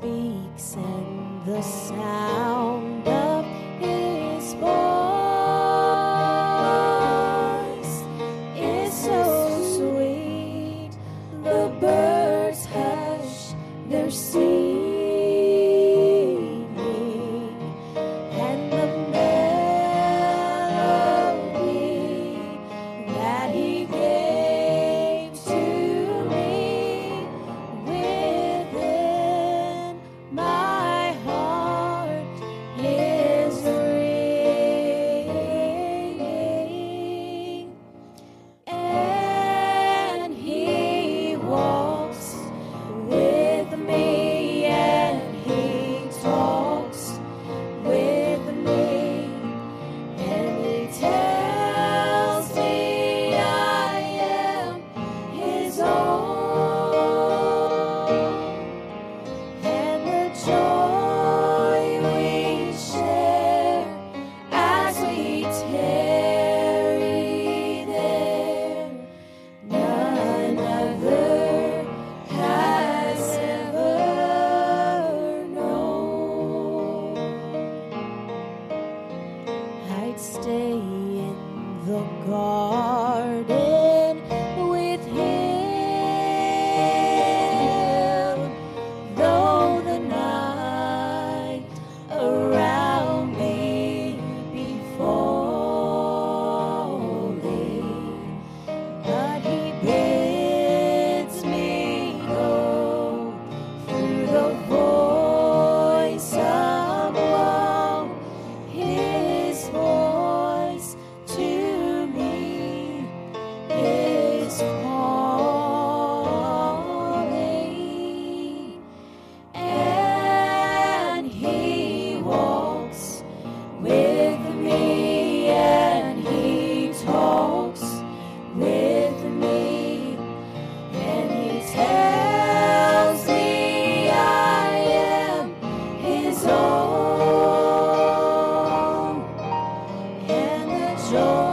speaks and the sound garden his